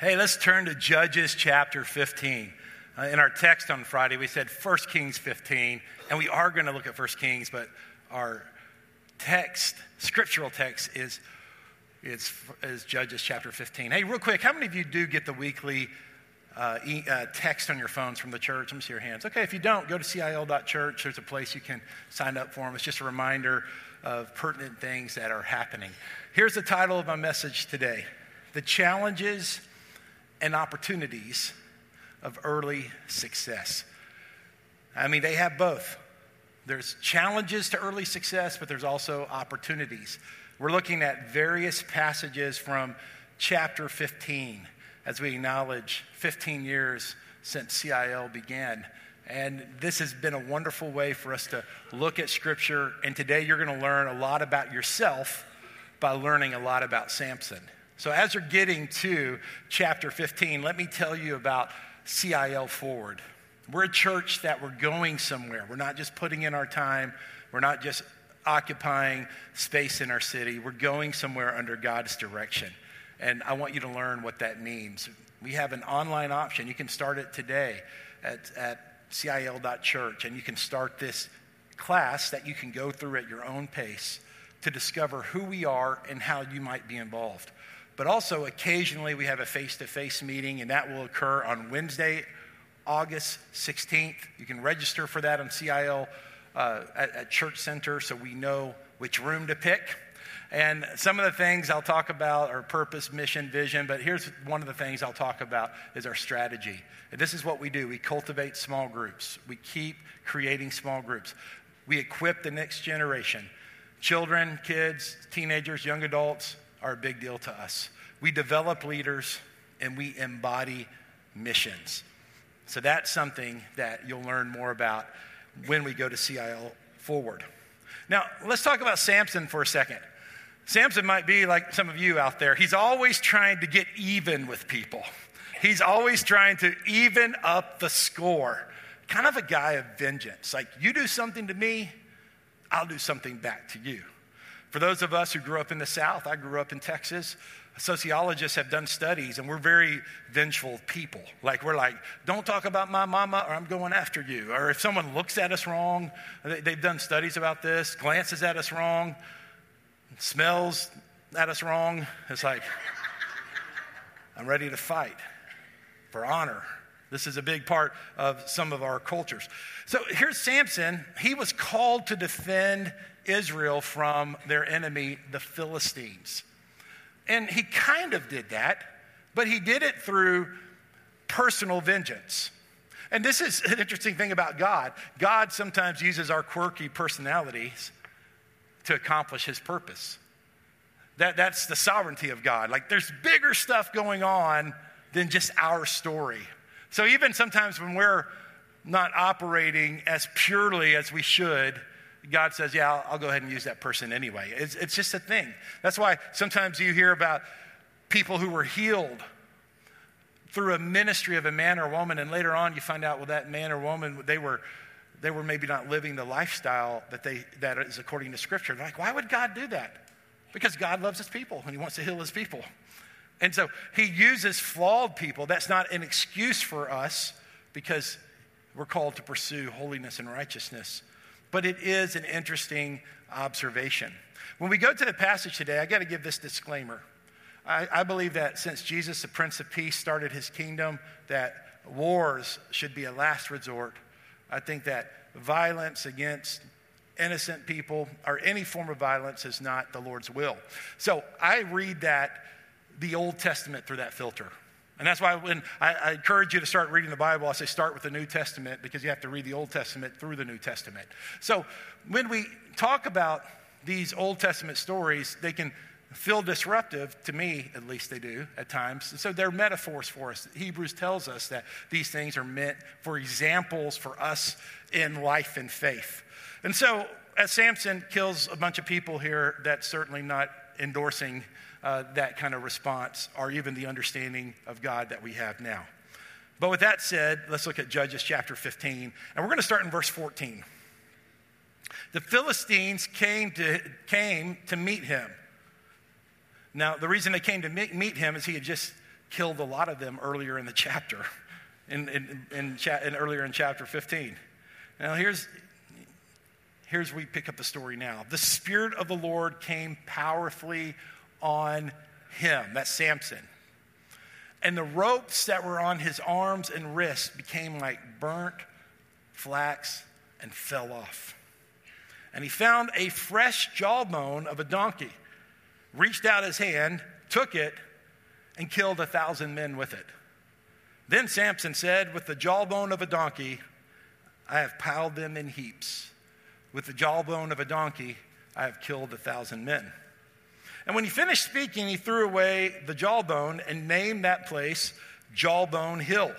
Hey, let's turn to Judges chapter 15. Uh, in our text on Friday, we said 1 Kings 15, and we are going to look at 1 Kings, but our text, scriptural text, is, is, is Judges chapter 15. Hey, real quick, how many of you do get the weekly uh, e- uh, text on your phones from the church? Let me see your hands. Okay, if you don't, go to CIL.church. There's a place you can sign up for them. It's just a reminder of pertinent things that are happening. Here's the title of my message today The Challenges and opportunities of early success. I mean, they have both. There's challenges to early success, but there's also opportunities. We're looking at various passages from chapter 15 as we acknowledge 15 years since CIL began. And this has been a wonderful way for us to look at Scripture. And today you're going to learn a lot about yourself by learning a lot about Samson. So, as you're getting to chapter 15, let me tell you about CIL Forward. We're a church that we're going somewhere. We're not just putting in our time, we're not just occupying space in our city. We're going somewhere under God's direction. And I want you to learn what that means. We have an online option. You can start it today at, at CIL.church, and you can start this class that you can go through at your own pace to discover who we are and how you might be involved. But also, occasionally, we have a face to face meeting, and that will occur on Wednesday, August 16th. You can register for that on CIL uh, at, at Church Center so we know which room to pick. And some of the things I'll talk about are purpose, mission, vision, but here's one of the things I'll talk about is our strategy. And this is what we do. We cultivate small groups. We keep creating small groups. We equip the next generation. Children, kids, teenagers, young adults, are a big deal to us. We develop leaders and we embody missions. So that's something that you'll learn more about when we go to CIL Forward. Now, let's talk about Samson for a second. Samson might be like some of you out there. He's always trying to get even with people. He's always trying to even up the score. Kind of a guy of vengeance. Like, you do something to me, I'll do something back to you. For those of us who grew up in the South, I grew up in Texas. Sociologists have done studies, and we're very vengeful people. Like, we're like, don't talk about my mama, or I'm going after you. Or if someone looks at us wrong, they've done studies about this, glances at us wrong, smells at us wrong. It's like, I'm ready to fight for honor. This is a big part of some of our cultures. So here's Samson. He was called to defend Israel from their enemy, the Philistines. And he kind of did that, but he did it through personal vengeance. And this is an interesting thing about God. God sometimes uses our quirky personalities to accomplish his purpose. That, that's the sovereignty of God. Like there's bigger stuff going on than just our story. So even sometimes when we're not operating as purely as we should, God says, Yeah, I'll, I'll, go ahead and use that person anyway. It's, it's just a thing. That's why sometimes you hear about people who were healed through a ministry of a man or woman, and later on you find out, well, that man or woman, they were. They were maybe not living the lifestyle that, they, that is according to Scripture. They're like, why would God do that? Because God loves his people and he wants to heal his people. And so he uses flawed people. That's not an excuse for us because we're called to pursue holiness and righteousness but it is an interesting observation. When we go to the passage today, I got to give this disclaimer. I, I, believe that since Jesus, the Prince of Peace, started his kingdom, that wars should be a last resort. I think that violence against innocent people or any form of violence is not the Lord's will. So I read that, the Old Testament, through that filter. And that's why when I, I, encourage you to start reading the Bible, I say start with the New Testament because you have to read the Old Testament through the New Testament. So when we talk about these Old Testament stories, they can feel disruptive, to me at least they do at times. So they're metaphors for us. Hebrews tells us that these things are meant for examples for us in life and faith. And so as Samson kills a bunch of people here, that's certainly not endorsing uh, that kind of response or even the understanding of God that we have now. But with that said, let's look at Judges chapter 15, and we're going to start in verse 14. The Philistines came to, came to meet him. Now, the reason they came to meet, him is he had just killed a lot of them earlier in the chapter, in, in, in, cha- in earlier in chapter 15. Now, here's, here's where we pick up the story now. The Spirit of the Lord came powerfully on him. That's Samson. And the ropes that were on his arms and wrists became like burnt flax and fell off. And he found a fresh jawbone of a donkey, reached out his hand, took it, and killed a thousand men with it. Then Samson said, With the jawbone of a donkey, I have piled them in heaps. With the jawbone of a donkey, I have killed a thousand men. And when he finished speaking, he threw away the jawbone and named that place Jawbone Hill.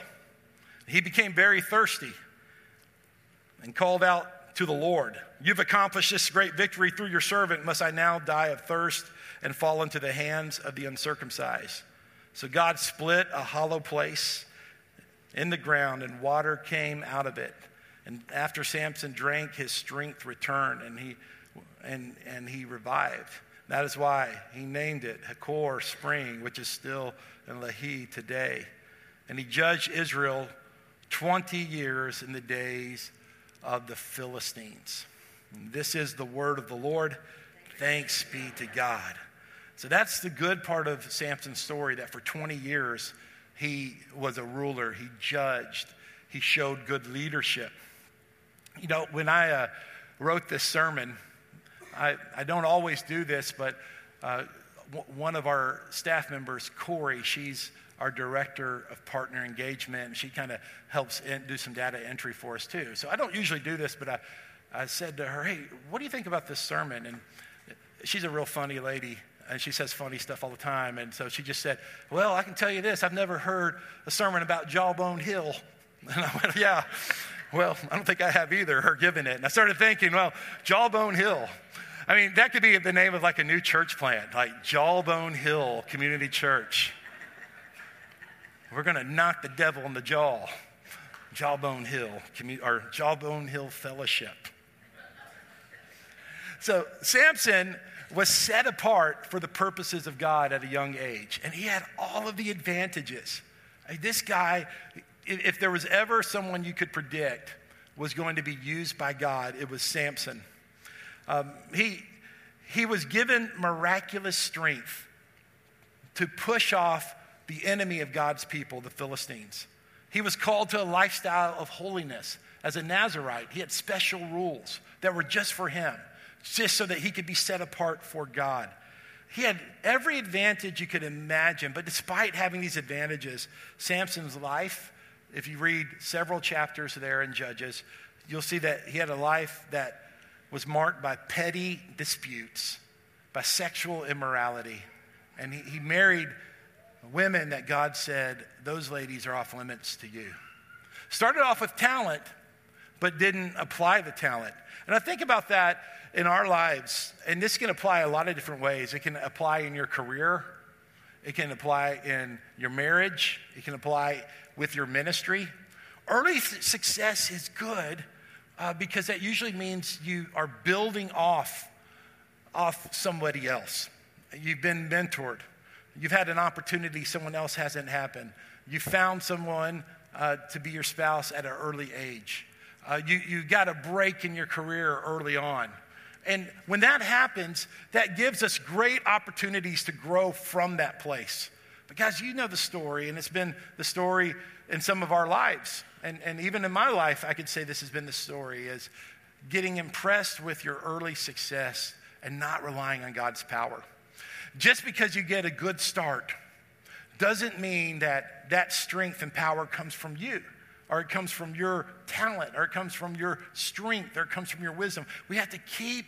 He became very thirsty and called out to the Lord, You've accomplished this great victory through your servant. Must I now die of thirst and fall into the hands of the uncircumcised? So God split a hollow place in the ground, and water came out of it. And after Samson drank, his strength returned, and he, and, and he revived. That is why he named it Hakkore Spring, which is still in Lehi today. And he judged Israel 20 years in the days of the Philistines. And this is the word of the Lord. Thanks be to God. So that's the good part of Samson's story that for 20 years he was a ruler, he judged, he showed good leadership. You know, when I uh, wrote this sermon, I, I don't always do this, but uh, w- one of our staff members, Corey, she's our director of partner engagement. She kind of helps in, do some data entry for us too. So I don't usually do this, but I, I said to her, Hey, what do you think about this sermon? And she's a real funny lady and she says funny stuff all the time. And so she just said, Well, I can tell you this I've never heard a sermon about Jawbone Hill. And I went, Yeah, well, I don't think I have either, her giving it. And I started thinking, Well, Jawbone Hill. I mean, that could be the name of like a new church plant, like Jawbone Hill Community Church. We're going to knock the devil in the jaw. Jawbone Hill, or Jawbone Hill Fellowship. So Samson was set apart for the purposes of God at a young age, and he had all of the advantages. This guy, if there was ever someone you could predict was going to be used by God, it was Samson. Um, he, he was given miraculous strength to push off the enemy of God's people, the Philistines. He was called to a lifestyle of holiness. As a Nazarite, he had special rules that were just for him, just so that he could be set apart for God. He had every advantage you could imagine, but despite having these advantages, Samson's life, if you read several chapters there in Judges, you'll see that he had a life that was marked by petty disputes, by sexual immorality. And he, he married women that God said, those ladies are off limits to you. Started off with talent, but didn't apply the talent. And I think about that in our lives, and this can apply a lot of different ways. It can apply in your career, it can apply in your marriage, it can apply with your ministry. Early success is good uh, because that usually means you are building off off somebody else. You've been mentored. You've had an opportunity someone else hasn't happened. You found someone uh, to be your spouse at an early age. Uh, you, you got a break in your career early on. And when that happens, that gives us great opportunities to grow from that place. But guys, you know the story, and it's been the story in some of our lives. And, and even in my life, I could say this has been the story is getting impressed with your early success and not relying on God's power. Just because you get a good start doesn't mean that that strength and power comes from you or it comes from your talent or it comes from your strength or it comes from your wisdom. We have to keep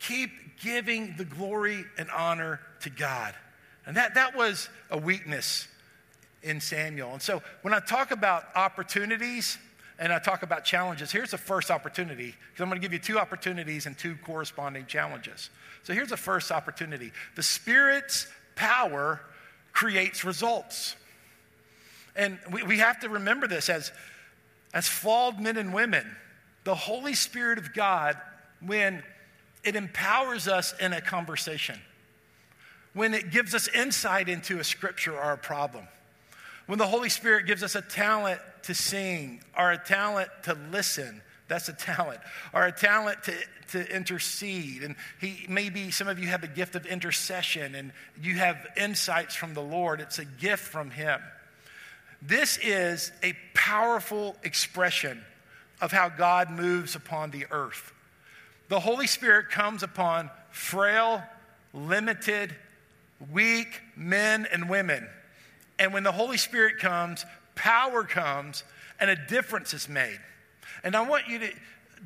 keep giving the glory and honor to God. And that that was a weakness in Samuel. And so when I talk about opportunities and I talk about challenges, here's the first opportunity because I'm going to give you two opportunities and two corresponding challenges. So here's the first opportunity the Spirit's power creates results. And we, we have to remember this as, as flawed men and women. The Holy Spirit of God, when it empowers us in a conversation, when it gives us insight into a scripture or a problem, When the Holy Spirit gives us a talent to sing or a talent to listen, that's a talent, or a talent to, to intercede. And he maybe some of you have a gift of intercession and you have insights from the Lord. It's a gift from Him. This is a powerful expression of how God moves upon the earth. The Holy Spirit comes upon frail, limited, weak men and women. And when the Holy Spirit comes, power comes and a difference is made. And I want you to,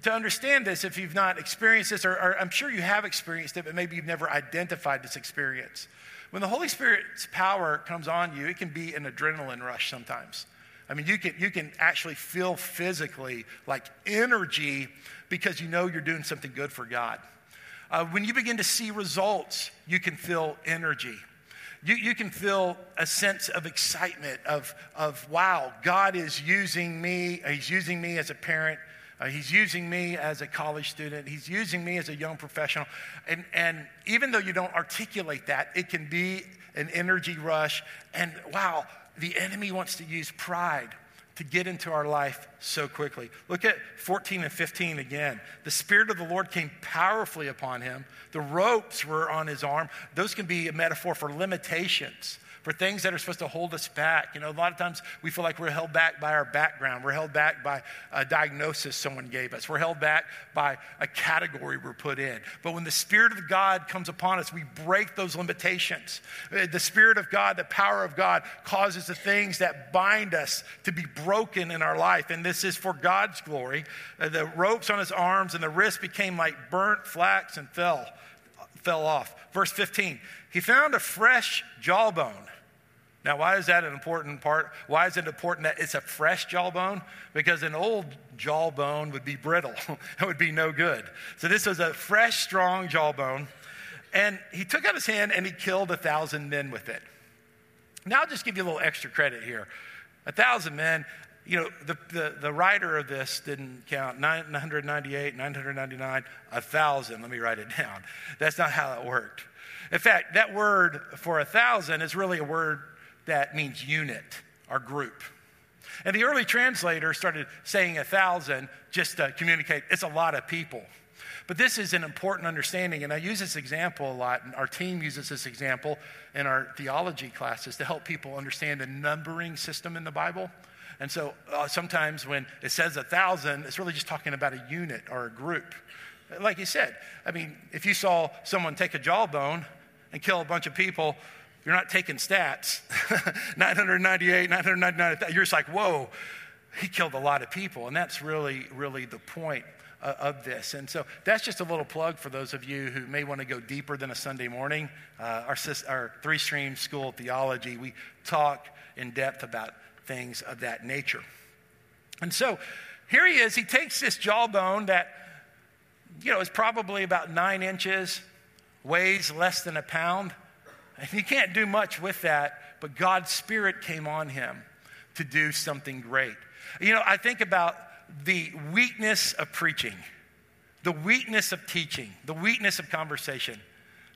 to understand this if you've not experienced this, or, or I'm sure you have experienced it, but maybe you've never identified this experience. When the Holy Spirit's power comes on you, it can be an adrenaline rush sometimes. I mean, you can, you can actually feel physically like energy because you know you're doing something good for God. Uh, when you begin to see results, you can feel energy. You, you can feel a sense of excitement of, of, wow, God is using me. He's using me as a parent. Uh, he's using me as a college student. He's using me as a young professional. And, and even though you don't articulate that, it can be an energy rush. And wow, the enemy wants to use pride to get into our life so quickly. Look at 14 and 15 again. The Spirit of the Lord came powerfully upon him. The ropes were on his arm. Those can be a metaphor for limitations for things that are supposed to hold us back. You know, a lot of times we feel like we're held back by our background. We're held back by a diagnosis someone gave us. We're held back by a category we're put in. But when the Spirit of God comes upon us, we break those limitations. Uh, the Spirit of God, the power of God, causes the things that bind us to be broken in our life. And this is for God's glory. Uh, the ropes on his arms and the wrist became like burnt flax and fell fell off. Verse 15, he found a fresh jawbone now, why is that an important part? Why is it important that it's a fresh jawbone? Because an old jawbone would be brittle, it would be no good. So, this was a fresh, strong jawbone. And he took out his hand and he killed a thousand men with it. Now, I'll just give you a little extra credit here. A thousand men, you know, the, the, the writer of this didn't count 998, 999, a thousand. Let me write it down. That's not how it worked. In fact, that word for a thousand is really a word that means unit or group. And the early translator started saying a thousand just to communicate it's a lot of people. But this is an important understanding, and I use this example a lot, and our team uses this example in our theology classes to help people understand the numbering system in the Bible. And so uh, sometimes when it says a thousand, it's really just talking about a unit or a group. Like you said, I mean, if you saw someone take a jawbone and kill a bunch of people, you're not taking stats 998, 999. You're just like, whoa, he killed a lot of people. And that's really, really the point uh, of this. And so that's just a little plug for those of you who may want to go deeper than a Sunday morning. Uh, our, our three stream school of theology, we talk in depth about things of that nature. And so here he is. He takes this jawbone that, you know, is probably about nine inches, weighs less than a pound. And he can't do much with that, but God's Spirit came on him to do something great. You know, I think about the weakness of preaching, the weakness of teaching, the weakness of conversation.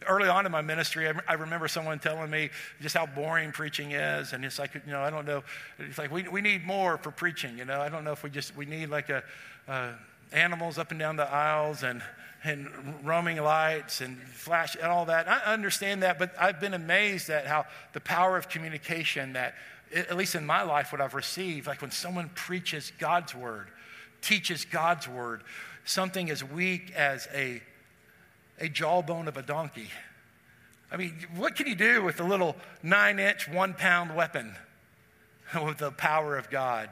Early on in my ministry, I remember someone telling me just how boring preaching is. And it's like, you know, I don't know. It's like, we, we need more for preaching, you know. I don't know if we just, we need like a, uh, animals up and down the aisles and and roaming lights and flash and all that. I understand that, but I've been amazed at how the power of communication that, at least in my life, what I've received, like when someone preaches God's word, teaches God's word, something as weak as a, a jawbone of a donkey. I mean, what can you do with a little nine inch, one pound weapon? with the power of God,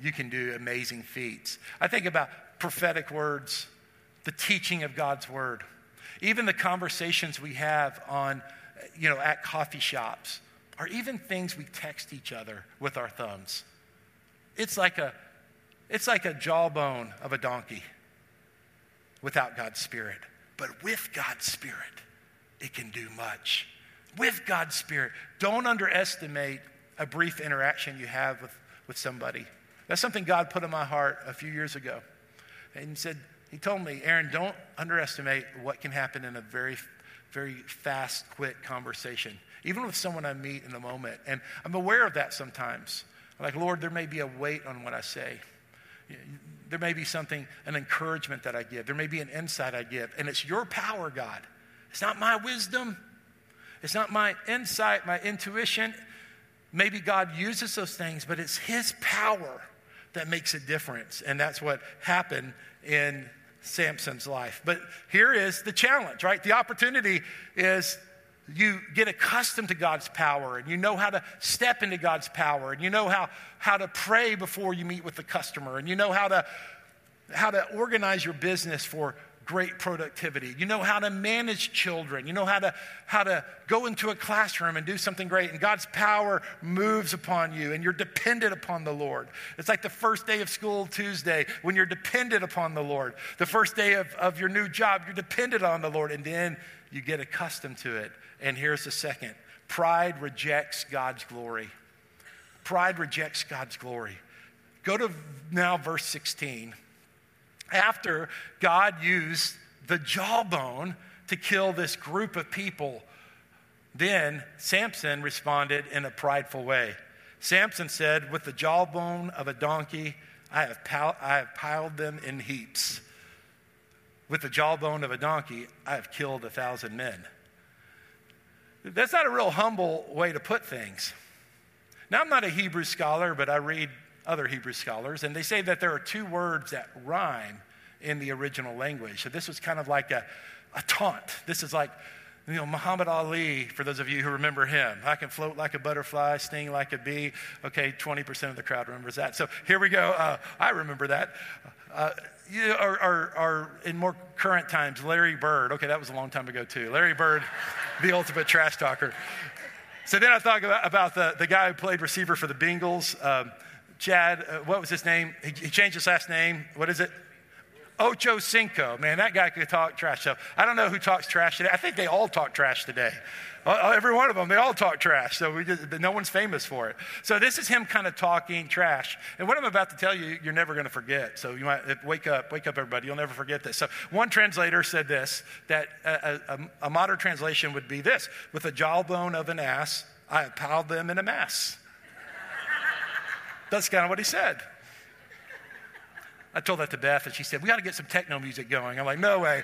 you can do amazing feats. I think about prophetic words the teaching of God's word. Even the conversations we have on, you know, at coffee shops, or even things we text each other with our thumbs. It's like a, it's like a jawbone of a donkey without God's Spirit. But with God's Spirit, it can do much. With God's Spirit, don't underestimate a brief interaction you have with, with somebody. That's something God put in my heart a few years ago. And said, he told me, Aaron, don't underestimate what can happen in a very, very fast, quick conversation. even with someone I meet in the moment. And I'm aware of that sometimes. I'm like, Lord, there may be a weight on what I say. There may be something, an encouragement that I give. There may be an insight I give. And it's your power, God. It's not my wisdom. It's not my insight, my intuition. Maybe God uses those things, but it's His power that makes a difference. And that's what happened in Samson's life. But here is the challenge, right? The opportunity is you get accustomed to God's power and you know how to step into God's power and you know how, how to pray before you meet with the customer and you know how to, how to organize your business for great productivity. You know how to manage children. You know how to, how to go into a classroom and do something great. And God's power moves upon you and you're dependent upon the Lord. It's like the first day of school Tuesday when you're dependent upon the Lord. The first day of, of your new job, you're dependent on the Lord. And then you get accustomed to it. And here's the second pride rejects God's glory. Pride rejects God's glory. Go to now verse 16 after God used the jawbone to kill this group of people, then Samson responded in a prideful way. Samson said, With the jawbone of a donkey, I have, pal- I have piled them in heaps. With the jawbone of a donkey, I have killed a thousand men. That's not a real humble way to put things. Now, I'm not a Hebrew scholar, but I read other Hebrew scholars, and they say that there are two words that rhyme in the original language. So this was kind of like a, a taunt. This is like, you know, Muhammad Ali, for those of you who remember him. I can float like a butterfly, sting like a bee. Okay, 20% of the crowd remembers that. So here we go. Uh, I remember that. Uh, you are, in more current times, Larry Bird. Okay, that was a long time ago, too. Larry Bird, the ultimate trash talker. So then I thought about, about the, the guy who played receiver for the Bengals. Um, Chad, uh, what was his name? He, he, changed his last name. What is it? Ocho Cinco. Man, that guy could talk trash. So I don't know who talks trash today. I think they all talk trash today. Every one of them, they all talk trash. So we just, no one's famous for it. So this is him kind of talking trash. And what I'm about to tell you, you're never going to forget. So you might wake up, wake up, everybody. You'll never forget this. So one translator said this that a, a, a modern translation would be this: "With the jawbone of an ass, I have piled them in a mass." That's kind of what he said. I told that to Beth, and she said, We got to get some techno music going. I'm like, No way.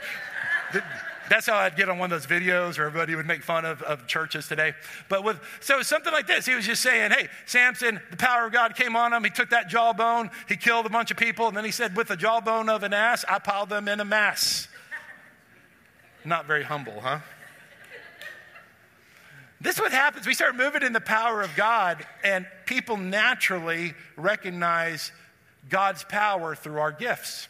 That's how I'd get on one of those videos where everybody would make fun of, of churches today. But with, so something like this, he was just saying, Hey, Samson, the power of God came on him. He took that jawbone, he killed a bunch of people, and then he said, With the jawbone of an ass, I piled them in a mass. Not very humble, huh? This is what happens. We start moving in the power of God, and people naturally recognize God's power through our gifts.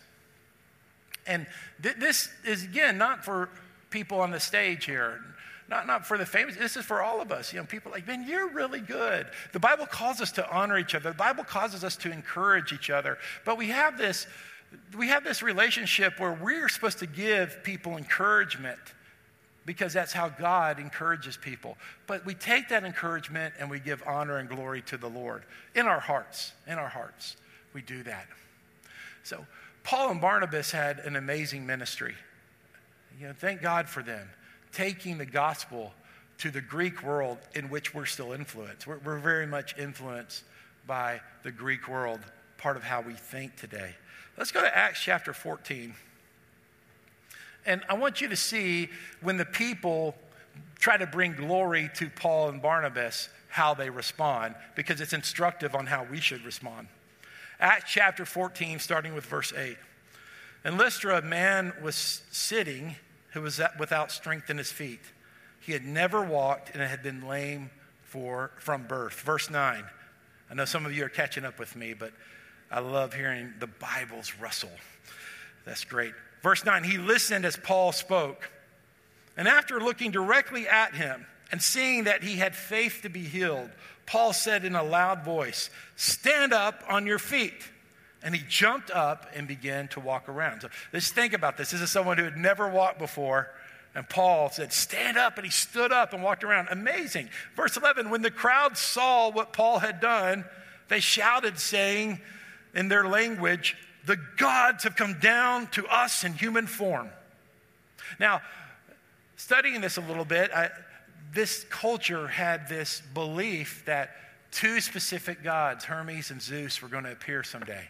And th- this is, again, not for people on the stage here, not, not for the famous. This is for all of us. You know, people like, man, you're really good. The Bible calls us to honor each other. The Bible causes us to encourage each other. But we have this, we have this relationship where we're supposed to give people encouragement because that's how God encourages people. But we take that encouragement and we give honor and glory to the Lord in our hearts, in our hearts we do that. So, Paul and Barnabas had an amazing ministry. You know, thank God for them taking the gospel to the Greek world in which we're still influenced. We're, we're very much influenced by the Greek world, part of how we think today. Let's go to Acts chapter 14. And I want you to see when the people try to bring glory to Paul and Barnabas, how they respond, because it's instructive on how we should respond. Acts chapter 14, starting with verse 8. In Lystra, a man was sitting who was without strength in his feet. He had never walked and had been lame for, from birth. Verse 9. I know some of you are catching up with me, but I love hearing the Bible's rustle. That's great. Verse 9 He listened as Paul spoke. And after looking directly at him and seeing that he had faith to be healed, Paul said in a loud voice, Stand up on your feet. And he jumped up and began to walk around. So let's think about this. This is someone who had never walked before. And Paul said, Stand up. And he stood up and walked around. Amazing. Verse 11 When the crowd saw what Paul had done, they shouted, saying in their language, The gods have come down to us in human form. Now, studying this a little bit, I, this culture had this belief that two specific gods, Hermes and Zeus, were going to appear someday.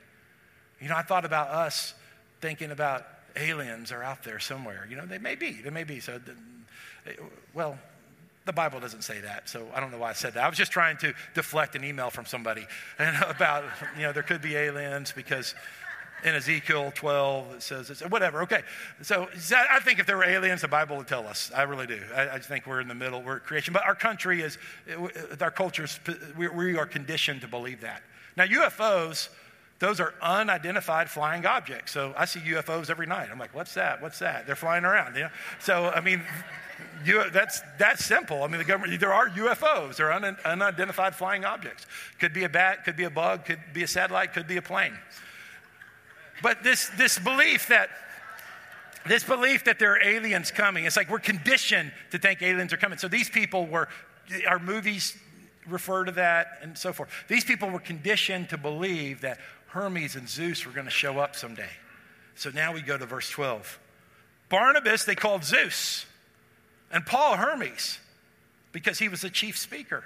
You know, I thought about us thinking about aliens are out there somewhere. You know, they may be. They may be. So, well, the Bible doesn't say that, so I don't know why I said that. I was just trying to deflect an email from somebody about, you know, there could be aliens because in Ezekiel 12 it says it's, whatever. Okay, so I think if there were aliens, the Bible would tell us. I really do. I, I think we're in the middle. We're creation, but our country is, our cultures, we, we are conditioned to believe that. Now UFOs those are unidentified flying objects. So I see UFOs every night. I'm like, what's that? What's that? They're flying around. You know? So, I mean, you, that's, that's simple. I mean, the government, there are UFOs. They're un, unidentified flying objects. Could be a bat, could be a bug, could be a satellite, could be a plane. But this, this belief that this belief that there are aliens coming, it's like we're conditioned to think aliens are coming. So these people were, our movies refer to that and so forth. These people were conditioned to believe that Hermes and Zeus were going to show up someday. So now we go to verse 12. Barnabas, they called Zeus, and Paul Hermes, because he was the chief speaker.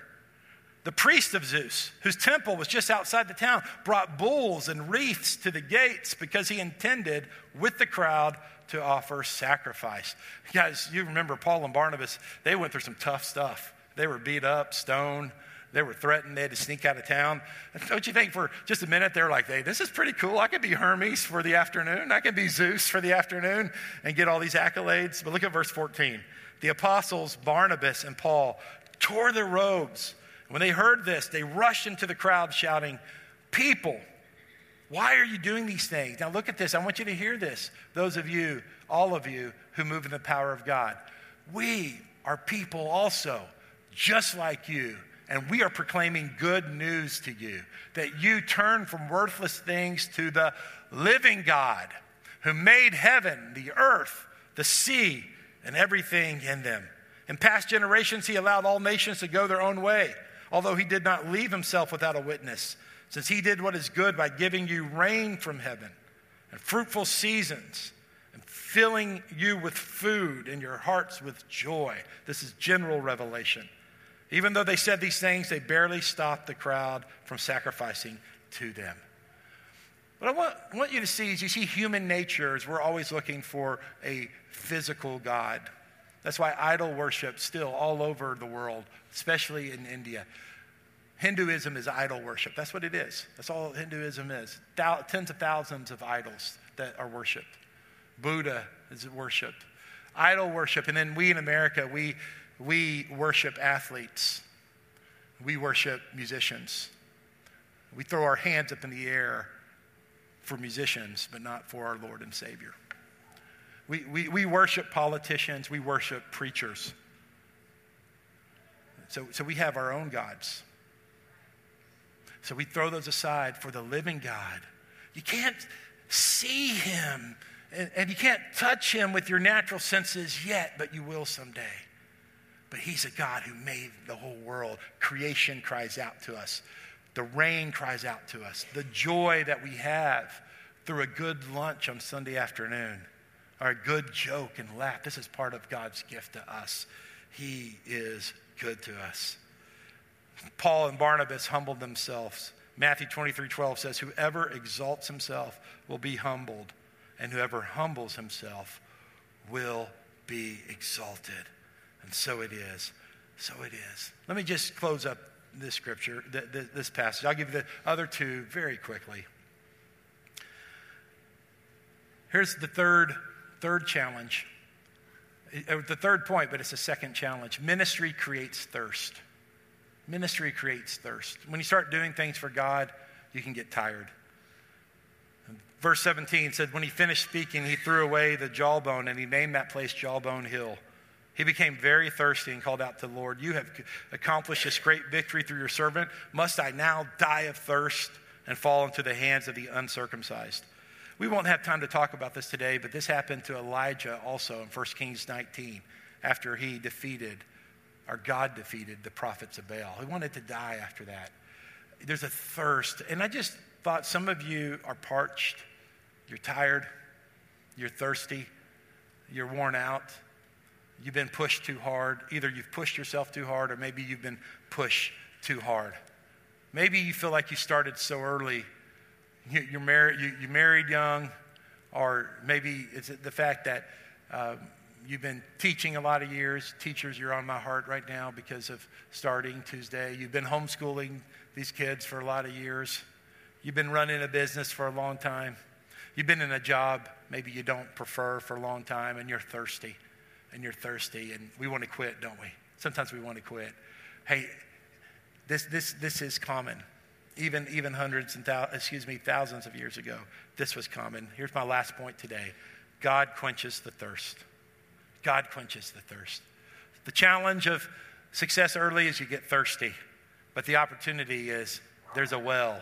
The priest of Zeus, whose temple was just outside the town, brought bulls and wreaths to the gates because he intended with the crowd to offer sacrifice. Guys, you remember Paul and Barnabas, they went through some tough stuff. They were beat up, stoned, they were threatened. They had to sneak out of town. Don't you think for just a minute they're like, hey, this is pretty cool. I could be Hermes for the afternoon. I could be Zeus for the afternoon and get all these accolades. But look at verse 14. The apostles, Barnabas and Paul, tore their robes. When they heard this, they rushed into the crowd shouting, People, why are you doing these things? Now look at this. I want you to hear this. Those of you, all of you who move in the power of God. We are people also, just like you and we are proclaiming good news to you that you turn from worthless things to the living God who made heaven, the earth, the sea, and everything in them. In past generations, he allowed all nations to go their own way, although he did not leave himself without a witness, since he did what is good by giving you rain from heaven and fruitful seasons and filling you with food and your hearts with joy. This is general revelation. Even though they said these things, they barely stopped the crowd from sacrificing to them. What I want, want you to see is you see human nature as we're always looking for a physical God. That's why idol worship still all over the world, especially in India. Hinduism is idol worship. That's what it is. That's all Hinduism is. Thou, tens of thousands of idols that are worshiped. Buddha is worshiped. Idol worship. And then we in America, we we worship athletes, we worship musicians. We throw our hands up in the air for musicians, but not for our Lord and Savior. We, we, we worship politicians, we worship preachers. So, so we have our own gods. So we throw those aside for the living God. You can't see him and, and you can't touch him with your natural senses yet, but you will someday. But He's a God who made the whole world. Creation cries out to us, the rain cries out to us, the joy that we have through a good lunch on Sunday afternoon or a good joke and laugh. This is part of God's gift to us. He is good to us. Paul and Barnabas humbled themselves. Matthew 23 12 says, Whoever exalts himself will be humbled, and whoever humbles himself will be exalted. And so it is. So it is. Let me just close up this scripture, this passage. I'll give you the other two very quickly. Here's the third, third challenge. The third point, but it's a second challenge. Ministry creates thirst. Ministry creates thirst. When you start doing things for God, you can get tired. Verse 17 said, When he finished speaking, he threw away the jawbone and he named that place Jawbone Hill. He became very thirsty and called out to the Lord, You have accomplished this great victory through your servant. Must I now die of thirst and fall into the hands of the uncircumcised? We won't have time to talk about this today, but this happened to Elijah also in 1 Kings 19 after he defeated, or God defeated the prophets of Baal. He wanted to die after that. There's a thirst. And I just thought some of you are parched, you're tired, you're thirsty, you're worn out you've been pushed too hard. Either you've pushed yourself too hard, or maybe you've been pushed too hard. Maybe you feel like you started so early. You're married, you, you married young, or maybe it's the fact that uh, you've been teaching a lot of years. Teachers, you're on my heart right now because of starting Tuesday. You've been homeschooling these kids for a lot of years. You've been running a business for a long time. You've been in a job maybe you don't prefer for a long time, and you're thirsty. And you're thirsty, and we want to quit, don't we? Sometimes we want to quit. Hey, this, this, this is common. Even, even hundreds and thousands, excuse me, thousands of years ago, this was common. Here's my last point today God quenches the thirst. God quenches the thirst. The challenge of success early is you get thirsty, but the opportunity is there's a well,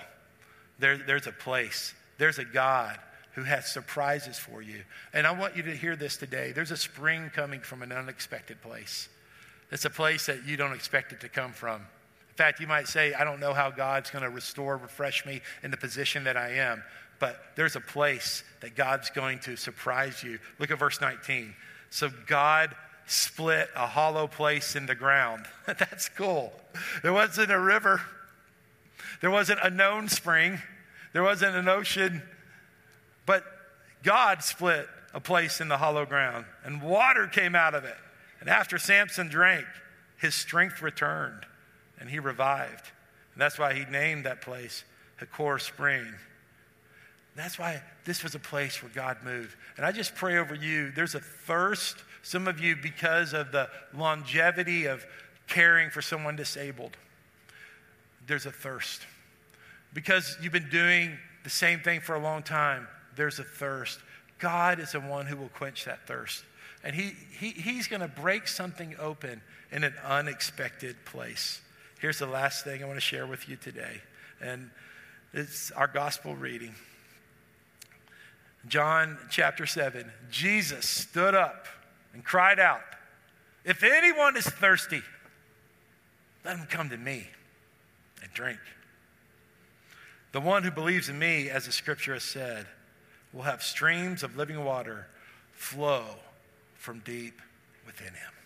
there, there's a place, there's a God who has surprises for you. And I want you to hear this today. There's a spring coming from an unexpected place. It's a place that you don't expect it to come from. Fact, you might say, I don't know how God's going to restore, refresh me in the position that I am, but there's a place that God's going to surprise you. Look at verse 19. So God split a hollow place in the ground. That's cool. There wasn't a river, there wasn't a known spring, there wasn't an ocean, but God split a place in the hollow ground, and water came out of it. And after Samson drank, his strength returned, and he revived. And that's why he named that place Hakkore Spring. That's why this was a place where God moved. And I just pray over you. There's a thirst, some of you, because of the longevity of caring for someone disabled. There's a thirst. Because you've been doing the same thing for a long time, there's a thirst. God is the one who will quench that thirst. And he, he, He's going to break something open in an unexpected place. Here's the last thing I want to share with you today. And it's our gospel reading. John chapter 7, Jesus stood up and cried out, If anyone is thirsty, let him come to me and drink. The one who believes in me, as the scripture has said, will have streams of living water flow from deep within him.